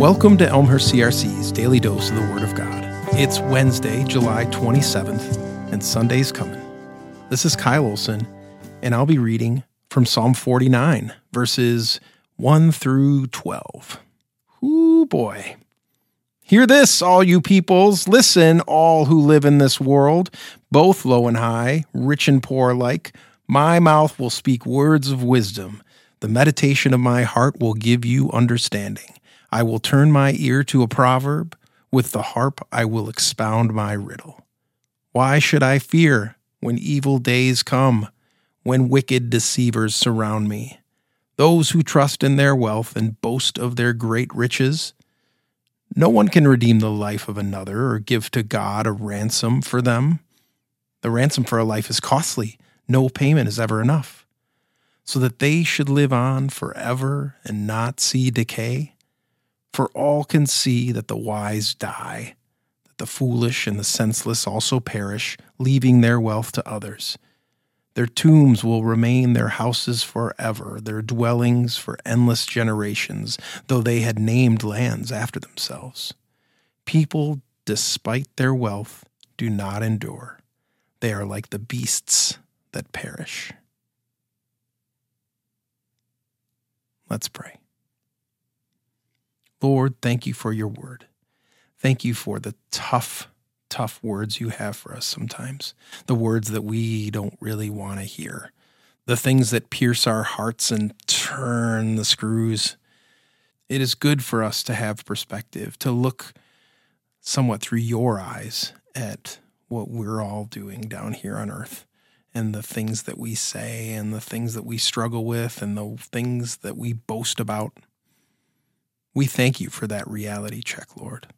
Welcome to Elmhurst CRC's Daily Dose of the Word of God. It's Wednesday, July 27th, and Sunday's coming. This is Kyle Olson, and I'll be reading from Psalm 49, verses 1 through 12. Ooh, boy. Hear this, all you peoples. Listen, all who live in this world, both low and high, rich and poor alike. My mouth will speak words of wisdom. The meditation of my heart will give you understanding. I will turn my ear to a proverb. With the harp I will expound my riddle. Why should I fear when evil days come, when wicked deceivers surround me? Those who trust in their wealth and boast of their great riches. No one can redeem the life of another or give to God a ransom for them. The ransom for a life is costly. No payment is ever enough. So that they should live on forever and not see decay. For all can see that the wise die, that the foolish and the senseless also perish, leaving their wealth to others. Their tombs will remain their houses forever, their dwellings for endless generations, though they had named lands after themselves. People, despite their wealth, do not endure. They are like the beasts that perish. Let's pray. Lord, thank you for your word. Thank you for the tough, tough words you have for us sometimes, the words that we don't really want to hear, the things that pierce our hearts and turn the screws. It is good for us to have perspective, to look somewhat through your eyes at what we're all doing down here on earth and the things that we say and the things that we struggle with and the things that we boast about. We thank you for that reality check, Lord.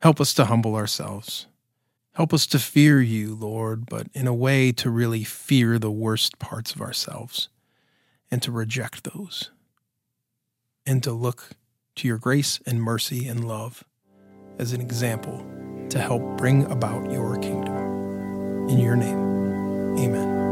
Help us to humble ourselves. Help us to fear you, Lord, but in a way to really fear the worst parts of ourselves and to reject those and to look to your grace and mercy and love as an example to help bring about your kingdom. In your name, amen.